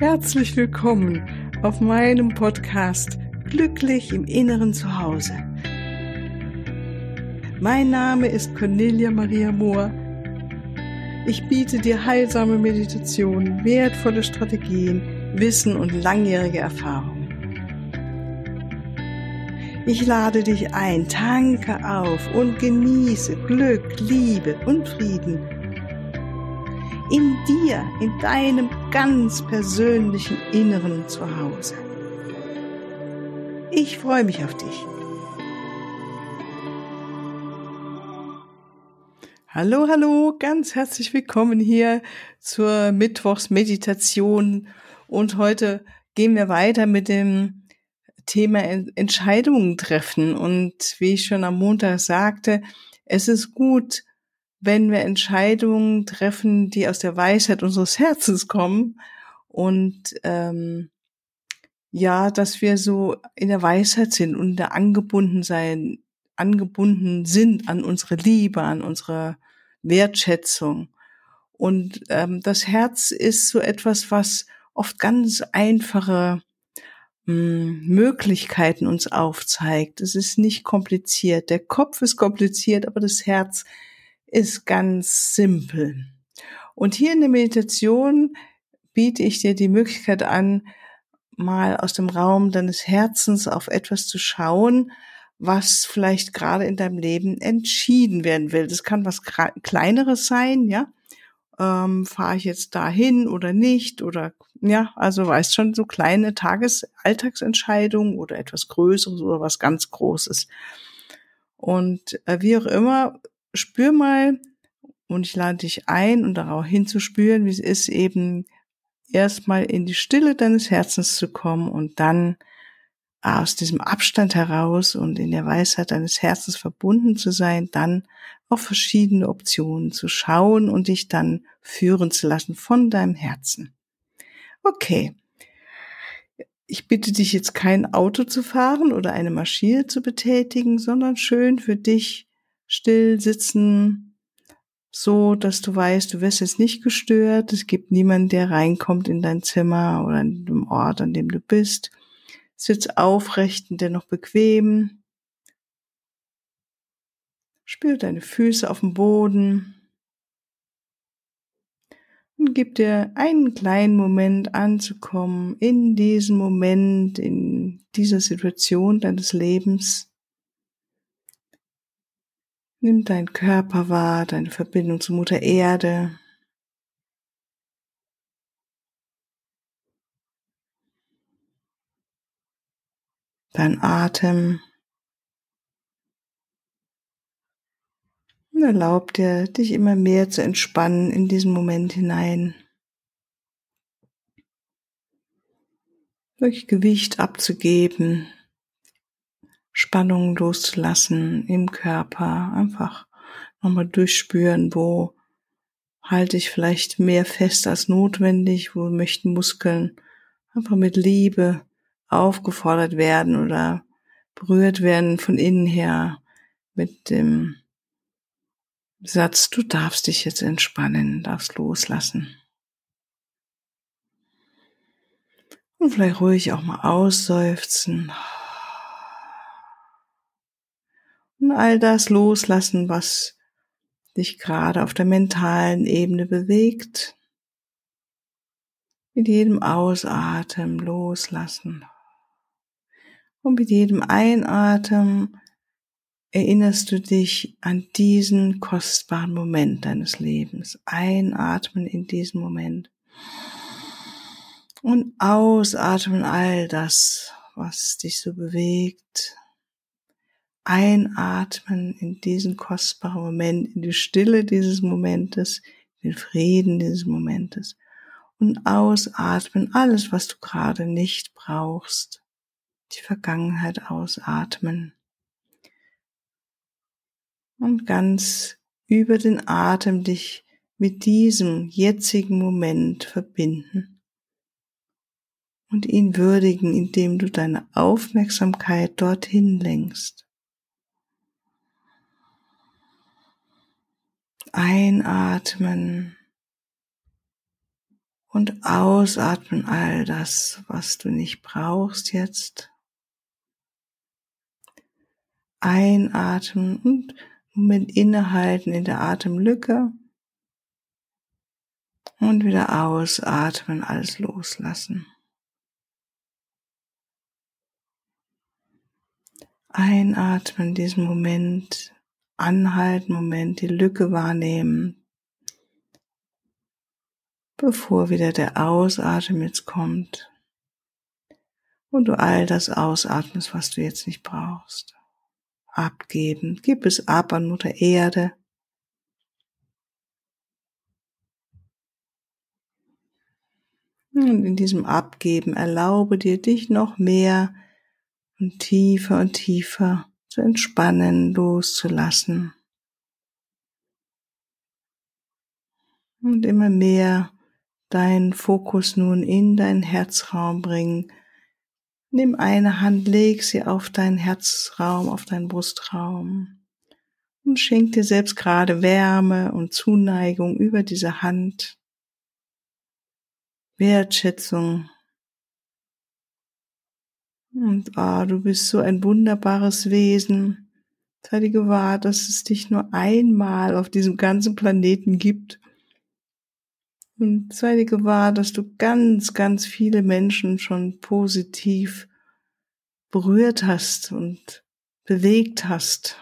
Herzlich willkommen auf meinem Podcast Glücklich im Inneren Zuhause. Mein Name ist Cornelia Maria Mohr. Ich biete dir heilsame Meditationen, wertvolle Strategien, Wissen und langjährige Erfahrung. Ich lade dich ein, tanke auf und genieße Glück, Liebe und Frieden in dir, in deinem ganz persönlichen Inneren zu Hause. Ich freue mich auf dich. Hallo, hallo, ganz herzlich willkommen hier zur Mittwochsmeditation und heute gehen wir weiter mit dem Thema Entscheidungen treffen und wie ich schon am Montag sagte, es ist gut, wenn wir Entscheidungen treffen, die aus der Weisheit unseres Herzens kommen und ähm, ja, dass wir so in der Weisheit sind und da angebunden sein, angebunden sind an unsere Liebe, an unsere Wertschätzung. Und ähm, das Herz ist so etwas, was oft ganz einfache mh, hm, Möglichkeiten uns aufzeigt. Es ist nicht kompliziert. Der Kopf ist kompliziert, aber das Herz ist ganz simpel. Und hier in der Meditation biete ich dir die Möglichkeit an, mal aus dem Raum deines Herzens auf etwas zu schauen, was vielleicht gerade in deinem Leben entschieden werden will. Das kann was Kleineres sein, ja. Ähm, Fahre ich jetzt dahin oder nicht? Oder ja, also weißt schon, so kleine Tages-Alltagsentscheidungen oder etwas Größeres oder was ganz Großes. Und äh, wie auch immer, spür mal und ich lade dich ein und darauf hinzuspüren, wie es ist, eben erstmal in die Stille deines Herzens zu kommen und dann aus diesem Abstand heraus und in der Weisheit deines Herzens verbunden zu sein, dann auf verschiedene Optionen zu schauen und dich dann führen zu lassen von deinem Herzen. Okay. Ich bitte dich jetzt kein Auto zu fahren oder eine Maschine zu betätigen, sondern schön für dich still sitzen, so dass du weißt, du wirst jetzt nicht gestört. Es gibt niemanden, der reinkommt in dein Zimmer oder in dem Ort, an dem du bist. Sitz aufrecht und dennoch bequem. Spür deine Füße auf dem Boden. Und gib dir einen kleinen Moment anzukommen in diesem Moment, in dieser Situation deines Lebens. Nimm deinen Körper wahr, deine Verbindung zu Mutter Erde. Dein Atem. Und erlaub dir, dich immer mehr zu entspannen in diesen Moment hinein. Durch Gewicht abzugeben, Spannungen loszulassen im Körper, einfach nochmal durchspüren, wo halte ich vielleicht mehr fest als notwendig, wo möchten Muskeln einfach mit Liebe aufgefordert werden oder berührt werden von innen her mit dem Satz, du darfst dich jetzt entspannen, darfst loslassen. Und vielleicht ruhig auch mal ausseufzen. Und all das loslassen, was dich gerade auf der mentalen Ebene bewegt. Mit jedem Ausatmen loslassen. Und mit jedem Einatmen erinnerst du dich an diesen kostbaren Moment deines Lebens. Einatmen in diesen Moment. Und ausatmen all das, was dich so bewegt, einatmen in diesen kostbaren Moment, in die Stille dieses Momentes, den Frieden dieses Momentes. Und ausatmen alles, was du gerade nicht brauchst, die Vergangenheit ausatmen. Und ganz über den Atem dich mit diesem jetzigen Moment verbinden. Und ihn würdigen, indem du deine Aufmerksamkeit dorthin lenkst. Einatmen Und ausatmen all das, was du nicht brauchst jetzt. Einatmen und Moment innehalten in der Atemlücke. Und wieder ausatmen, alles loslassen. Einatmen, diesen Moment, anhalten, Moment, die Lücke wahrnehmen, bevor wieder der Ausatmen jetzt kommt und du all das ausatmest, was du jetzt nicht brauchst. Abgeben, gib es ab an Mutter Erde. Und in diesem Abgeben erlaube dir, dich noch mehr und tiefer und tiefer zu entspannen, loszulassen. Und immer mehr deinen Fokus nun in deinen Herzraum bringen. Nimm eine Hand, leg sie auf deinen Herzraum, auf deinen Brustraum und schenk dir selbst gerade Wärme und Zuneigung über diese Hand. Wertschätzung und ah, du bist so ein wunderbares Wesen. Sei dir gewahr, dass es dich nur einmal auf diesem ganzen Planeten gibt. Und sei dir gewahr, dass du ganz, ganz viele Menschen schon positiv berührt hast und bewegt hast.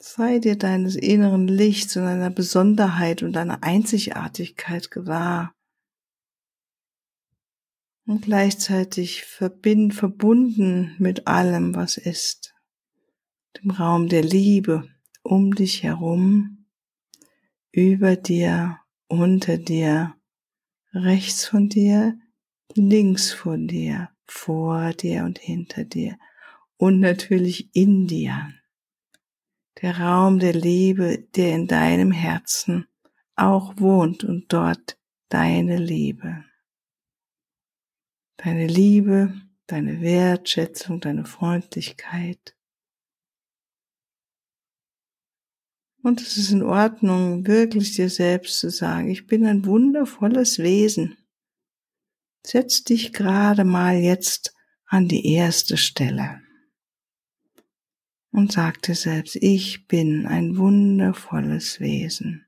Sei dir deines inneren Lichts und deiner Besonderheit und deiner Einzigartigkeit gewahr und gleichzeitig verbind, verbunden mit allem, was ist. Dem Raum der Liebe um dich herum, über dir, unter dir, rechts von dir, links von dir, vor dir und hinter dir und natürlich in dir. Der Raum der Liebe, der in deinem Herzen auch wohnt und dort deine Liebe deine Liebe, deine Wertschätzung, deine Freundlichkeit. Und es ist in Ordnung, wirklich dir selbst zu sagen, ich bin ein wundervolles Wesen. Setz dich gerade mal jetzt an die erste Stelle und sag dir selbst, ich bin ein wundervolles Wesen.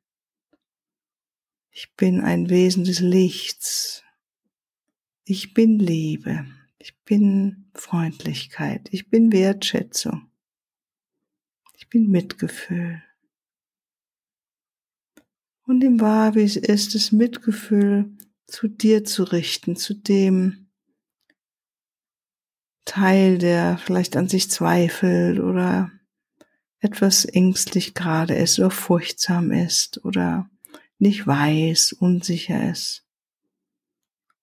Ich bin ein Wesen des Lichts, ich bin Liebe. Ich bin Freundlichkeit. Ich bin Wertschätzung. Ich bin Mitgefühl. Und im Wahr, wie es ist, das Mitgefühl zu dir zu richten, zu dem Teil, der vielleicht an sich zweifelt oder etwas ängstlich gerade ist oder furchtsam ist oder nicht weiß, unsicher ist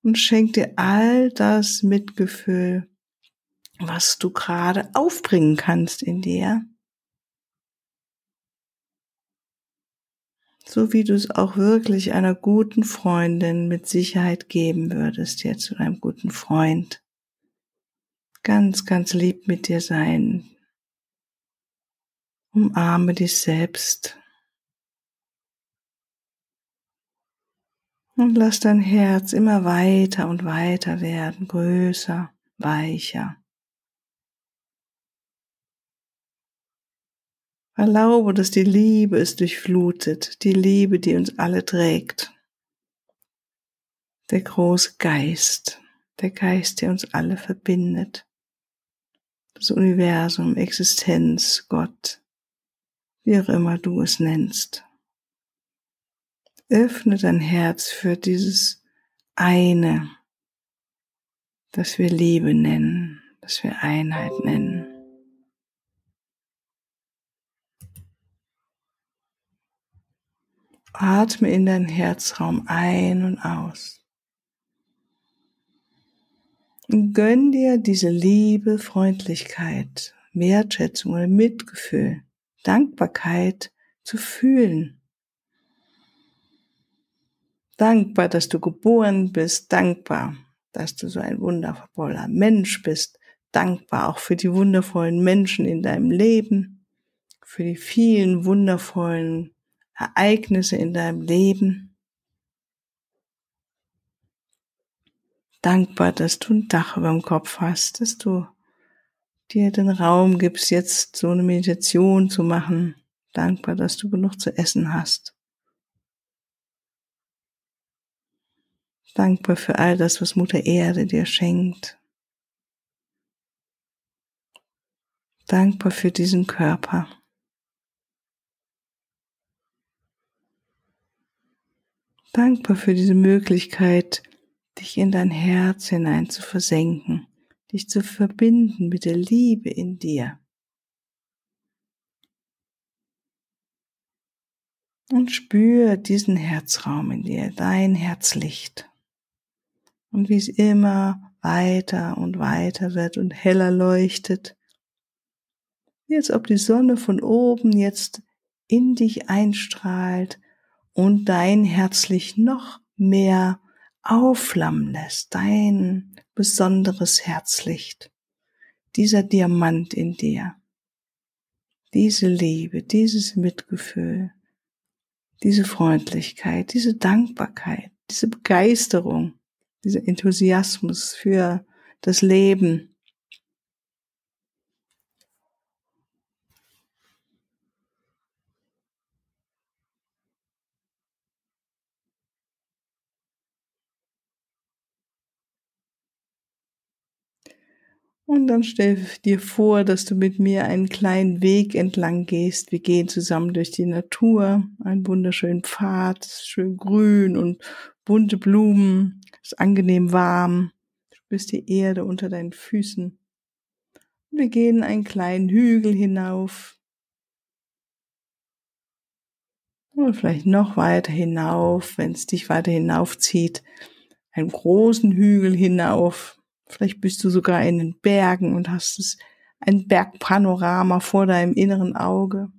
und schenk dir all das Mitgefühl, was du gerade aufbringen kannst in dir. So wie du es auch wirklich einer guten Freundin mit Sicherheit geben würdest, jetzt zu einem guten Freund. Ganz, ganz lieb mit dir sein. Umarme dich selbst. Und lass dein Herz immer weiter und weiter werden, größer, weicher. Erlaube, dass die Liebe es durchflutet, die Liebe, die uns alle trägt. Der große Geist, der Geist, der uns alle verbindet. Das Universum, Existenz, Gott, wie auch immer du es nennst. Öffne dein Herz für dieses eine, das wir Liebe nennen, das wir Einheit nennen. Atme in deinen Herzraum ein und aus. Und gönn dir diese Liebe, Freundlichkeit, Wertschätzung oder Mitgefühl, Dankbarkeit zu fühlen Dankbar, dass du geboren bist, dankbar, dass du so ein wundervoller Mensch bist, dankbar auch für die wundervollen Menschen in deinem Leben, für die vielen wundervollen Ereignisse in deinem Leben. Dankbar, dass du ein Dach über dem Kopf hast, dass du dir den Raum gibst, jetzt so eine Meditation zu machen. Dankbar, dass du genug zu essen hast. Dankbar für all das, was Mutter Erde dir schenkt. Dankbar für diesen Körper. Dankbar für diese Möglichkeit, dich in dein Herz hinein zu versenken, dich zu verbinden mit der Liebe in dir. Und spür diesen Herzraum in dir, dein Herzlicht. Und wie es immer weiter und weiter wird und heller leuchtet. Wie als ob die Sonne von oben jetzt in dich einstrahlt und dein Herzlicht noch mehr aufflammen lässt, dein besonderes Herzlicht, dieser Diamant in dir, diese Liebe, dieses Mitgefühl, diese Freundlichkeit, diese Dankbarkeit, diese Begeisterung, dieser Enthusiasmus für das Leben, Und dann stell dir vor, dass du mit mir einen kleinen Weg entlang gehst. Wir gehen zusammen durch die Natur, einen wunderschönen Pfad, schön grün und bunte Blumen, ist angenehm warm. Du bist die Erde unter deinen Füßen. Wir gehen einen kleinen Hügel hinauf. Oder vielleicht noch weiter hinauf, wenn es dich weiter hinaufzieht. Einen großen Hügel hinauf Vielleicht bist du sogar in den Bergen und hast es ein Bergpanorama vor deinem inneren Auge.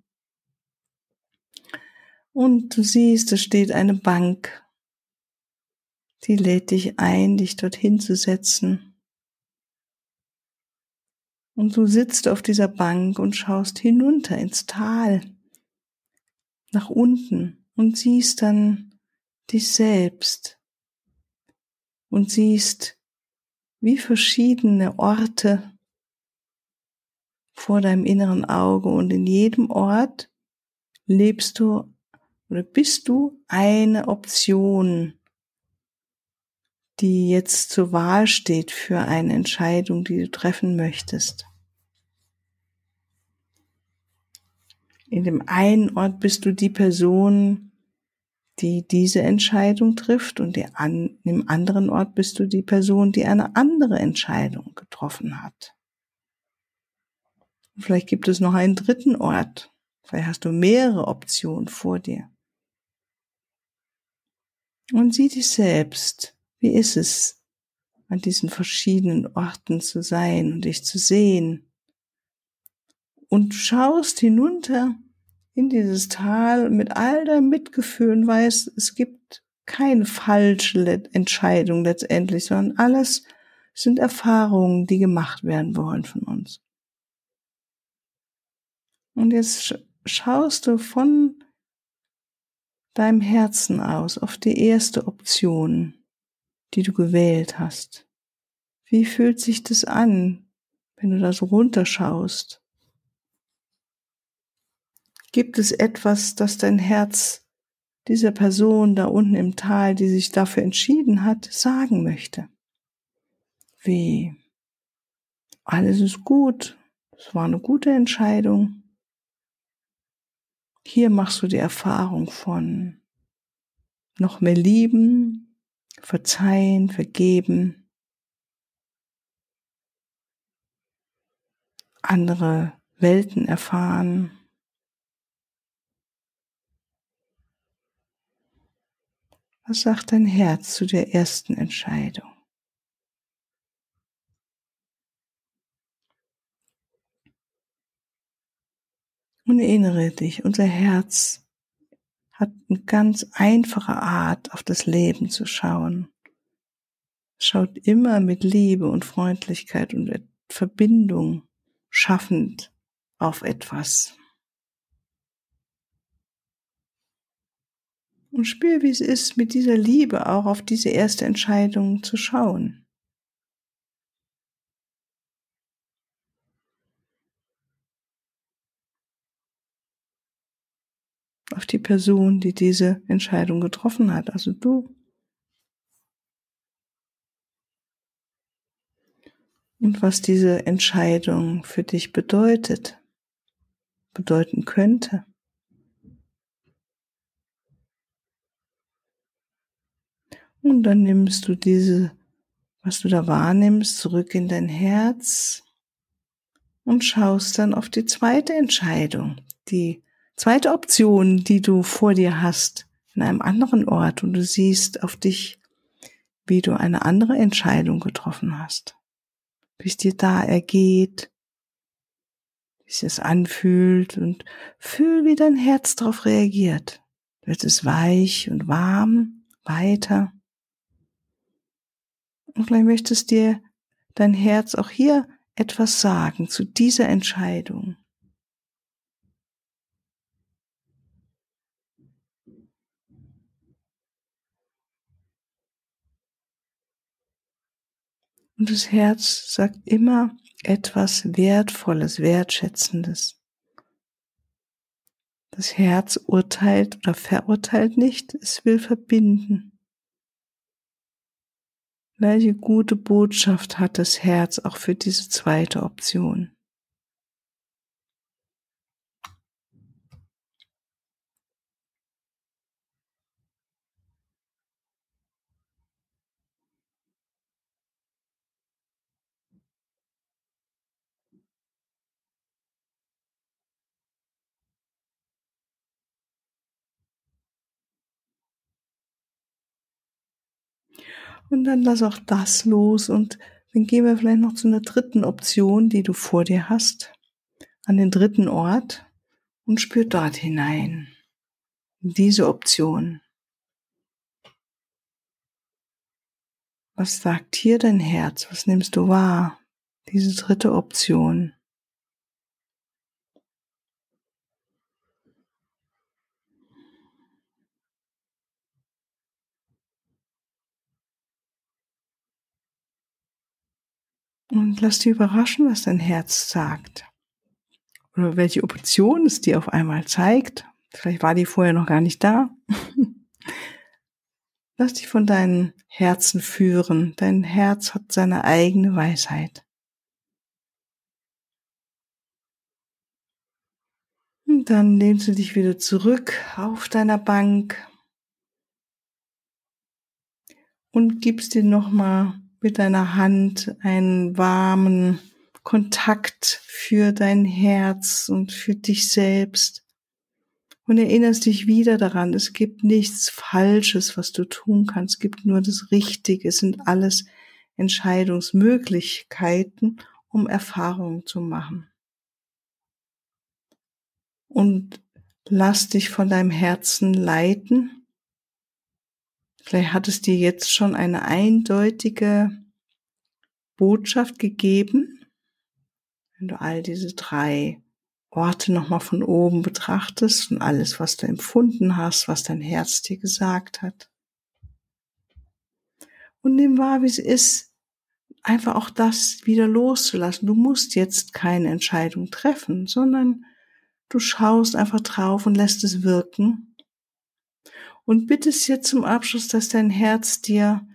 Und du siehst, es steht eine Bank. Die lädt dich ein, dich dorthin zu setzen. Und du sitzt auf dieser Bank und schaust hinunter ins Tal, nach unten und siehst dann dich selbst und siehst wie verschiedene Orte vor deinem inneren Auge und in jedem Ort lebst du oder bist du eine Option, die jetzt zur Wahl steht für eine Entscheidung, die du treffen möchtest. In dem einen Ort bist du die Person, die diese Entscheidung trifft und an, im anderen Ort bist du die Person, die eine andere Entscheidung getroffen hat. Und vielleicht gibt es noch einen dritten Ort. Vielleicht hast du mehrere Optionen vor dir. Und sieh dich selbst. Wie ist es, an diesen verschiedenen Orten zu sein und dich zu sehen? Und schaust hinunter in dieses Tal mit all deinem Mitgefühl und weißt, es gibt keine falsche Entscheidung letztendlich, sondern alles sind Erfahrungen, die gemacht werden wollen von uns. Und jetzt schaust du von deinem Herzen aus auf die erste Option, die du gewählt hast. Wie fühlt sich das an, wenn du da so runterschaust? Gibt es etwas, das dein Herz dieser Person da unten im Tal, die sich dafür entschieden hat, sagen möchte? Wie? Alles ist gut. Es war eine gute Entscheidung. Hier machst du die Erfahrung von noch mehr lieben, verzeihen, vergeben, andere Welten erfahren, Was sagt dein Herz zu der ersten Entscheidung? Und erinnere dich, unser Herz hat eine ganz einfache Art, auf das Leben zu schauen. Schaut immer mit Liebe und Freundlichkeit und Verbindung schaffend auf etwas. Und spür, wie es ist, mit dieser Liebe auch auf diese erste Entscheidung zu schauen. Die Person, die diese Entscheidung getroffen hat, also du. Und was diese Entscheidung für dich bedeutet, bedeuten könnte. Und dann nimmst du diese, was du da wahrnimmst, zurück in dein Herz und schaust dann auf die zweite Entscheidung, die zweite Option, die du vor dir hast, in einem anderen Ort und du siehst auf dich, wie du eine andere Entscheidung getroffen hast, wie es dir da ergeht, wie es sich anfühlt und fühl, wie dein Herz darauf reagiert. Wird es weich und warm, weiter? Und vielleicht möchtest dir dein Herz auch hier etwas sagen zu dieser Entscheidung. Und das Herz sagt immer etwas Wertvolles, Wertschätzendes. Das Herz urteilt oder verurteilt nicht, es will verbinden. Welche gute Botschaft hat das Herz auch für diese zweite Option? Und dann lass auch das los und dann gehen wir vielleicht noch zu einer dritten Option, die du vor dir hast, an den dritten Ort und spür dort hinein. Diese Option. Was sagt hier dein Herz? Was nimmst du wahr? Diese dritte Option. Und lass dich überraschen, was dein Herz sagt. Oder welche Option es dir auf einmal zeigt. Vielleicht war die vorher noch gar nicht da. lass dich von deinem Herzen führen. Dein Herz hat seine eigene Weisheit. Und dann lehnst du dich wieder zurück auf deiner Bank und gibst dir nochmal mit deiner Hand einen warmen Kontakt für dein Herz und für dich selbst. Und erinnerst dich wieder daran, es gibt nichts Falsches, was du tun kannst, es gibt nur das Richtige, es sind alles Entscheidungsmöglichkeiten, um Erfahrungen zu machen. Und lass dich von deinem Herzen leiten Vielleicht hat es dir jetzt schon eine eindeutige Botschaft gegeben, wenn du all diese drei Orte nochmal von oben betrachtest und alles, was du empfunden hast, was dein Herz dir gesagt hat. Und nimm wahr, wie es ist, einfach auch das wieder loszulassen. Du musst jetzt keine Entscheidung treffen, sondern du schaust einfach drauf und lässt es wirken und bittest jetzt zum Abschluss, dass dein Herz dir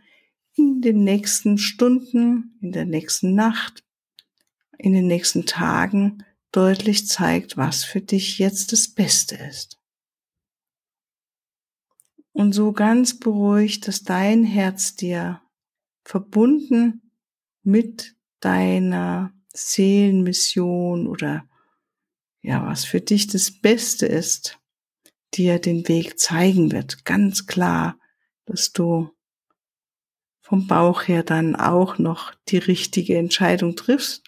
in den nächsten Stunden, in der nächsten Nacht, in den nächsten Tagen deutlich zeigt, was für dich jetzt das Beste ist. Und so ganz beruhigt, dass dein Herz dir verbunden mit deiner Seelenmission oder ja, was für dich das Beste ist, dir den Weg zeigen wird. Ganz klar, dass du vom Bauch her dann auch noch die richtige Entscheidung triffst.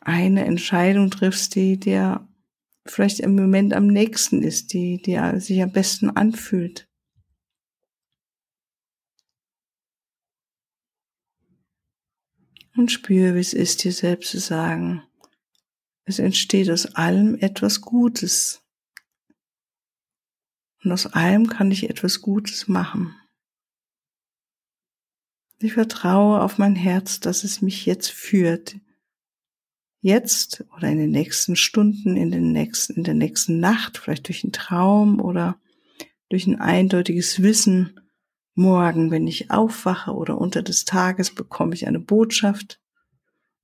Eine Entscheidung triffst, die dir vielleicht im Moment am nächsten ist, die dir sich am besten anfühlt. Und spüre, wie es ist, dir selbst zu sagen, es entsteht aus allem etwas Gutes. Und aus allem kann ich etwas Gutes machen. Ich vertraue auf mein Herz, dass es mich jetzt führt. Jetzt oder in den nächsten Stunden, in, den nächsten, in der nächsten Nacht, vielleicht durch einen Traum oder durch ein eindeutiges Wissen. Morgen, wenn ich aufwache oder unter des Tages, bekomme ich eine Botschaft.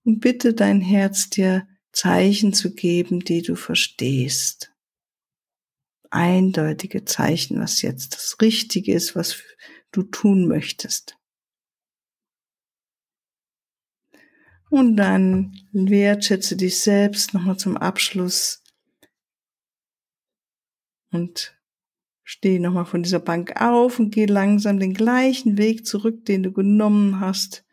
Und bitte dein Herz dir Zeichen zu geben, die du verstehst. Eindeutige Zeichen, was jetzt das Richtige ist, was du tun möchtest. Und dann wertschätze dich selbst nochmal zum Abschluss und steh nochmal von dieser Bank auf und geh langsam den gleichen Weg zurück, den du genommen hast,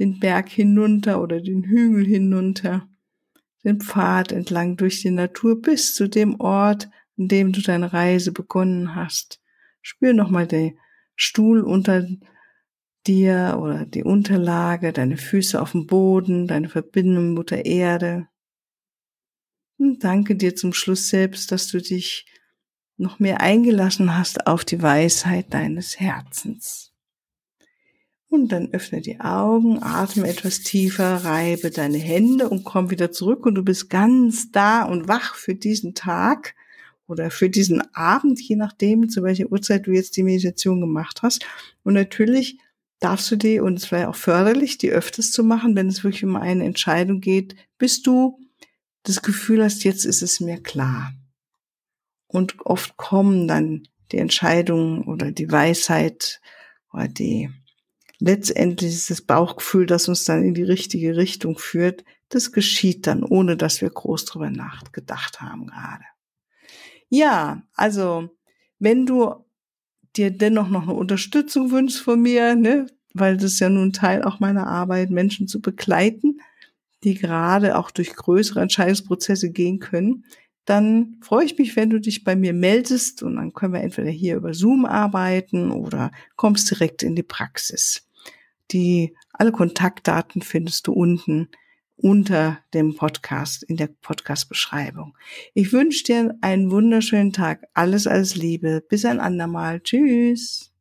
den Berg hinunter oder den Hügel hinunter, den Pfad entlang durch die Natur bis zu dem Ort, an dem du deine Reise begonnen hast. Spür nochmal den Stuhl unter dir oder die Unterlage, deine Füße auf dem Boden, deine Verbindung mit Mutter Erde. Und danke dir zum Schluss selbst, dass du dich noch mehr eingelassen hast auf die Weisheit deines Herzens. Und dann öffne die Augen, atme etwas tiefer, reibe deine Hände und komm wieder zurück und du bist ganz da und wach für diesen Tag oder für diesen Abend, je nachdem, zu welcher Uhrzeit du jetzt die Meditation gemacht hast. Und natürlich darfst du die, und es wäre auch förderlich, die öfters zu machen, wenn es wirklich um eine Entscheidung geht, bis du das Gefühl hast, jetzt ist es mir klar. Und oft kommen dann die Entscheidungen oder die Weisheit oder die letztendlich ist das Bauchgefühl, das uns dann in die richtige Richtung führt. Das geschieht dann, ohne dass wir groß drüber nachgedacht haben gerade. Ja, also wenn du dir dennoch noch eine Unterstützung wünschst von mir, ne, weil das ist ja nun Teil auch meiner Arbeit, Menschen zu begleiten, die gerade auch durch größere Entscheidungsprozesse gehen können, dann freue ich mich, wenn du dich bei mir meldest und dann können wir entweder hier über Zoom arbeiten oder kommst direkt in die Praxis. Die alle Kontaktdaten findest du unten unter dem Podcast, in der Podcast-Beschreibung. Ich wünsche dir einen wunderschönen Tag. Alles, alles Liebe. Bis ein andermal. Tschüss.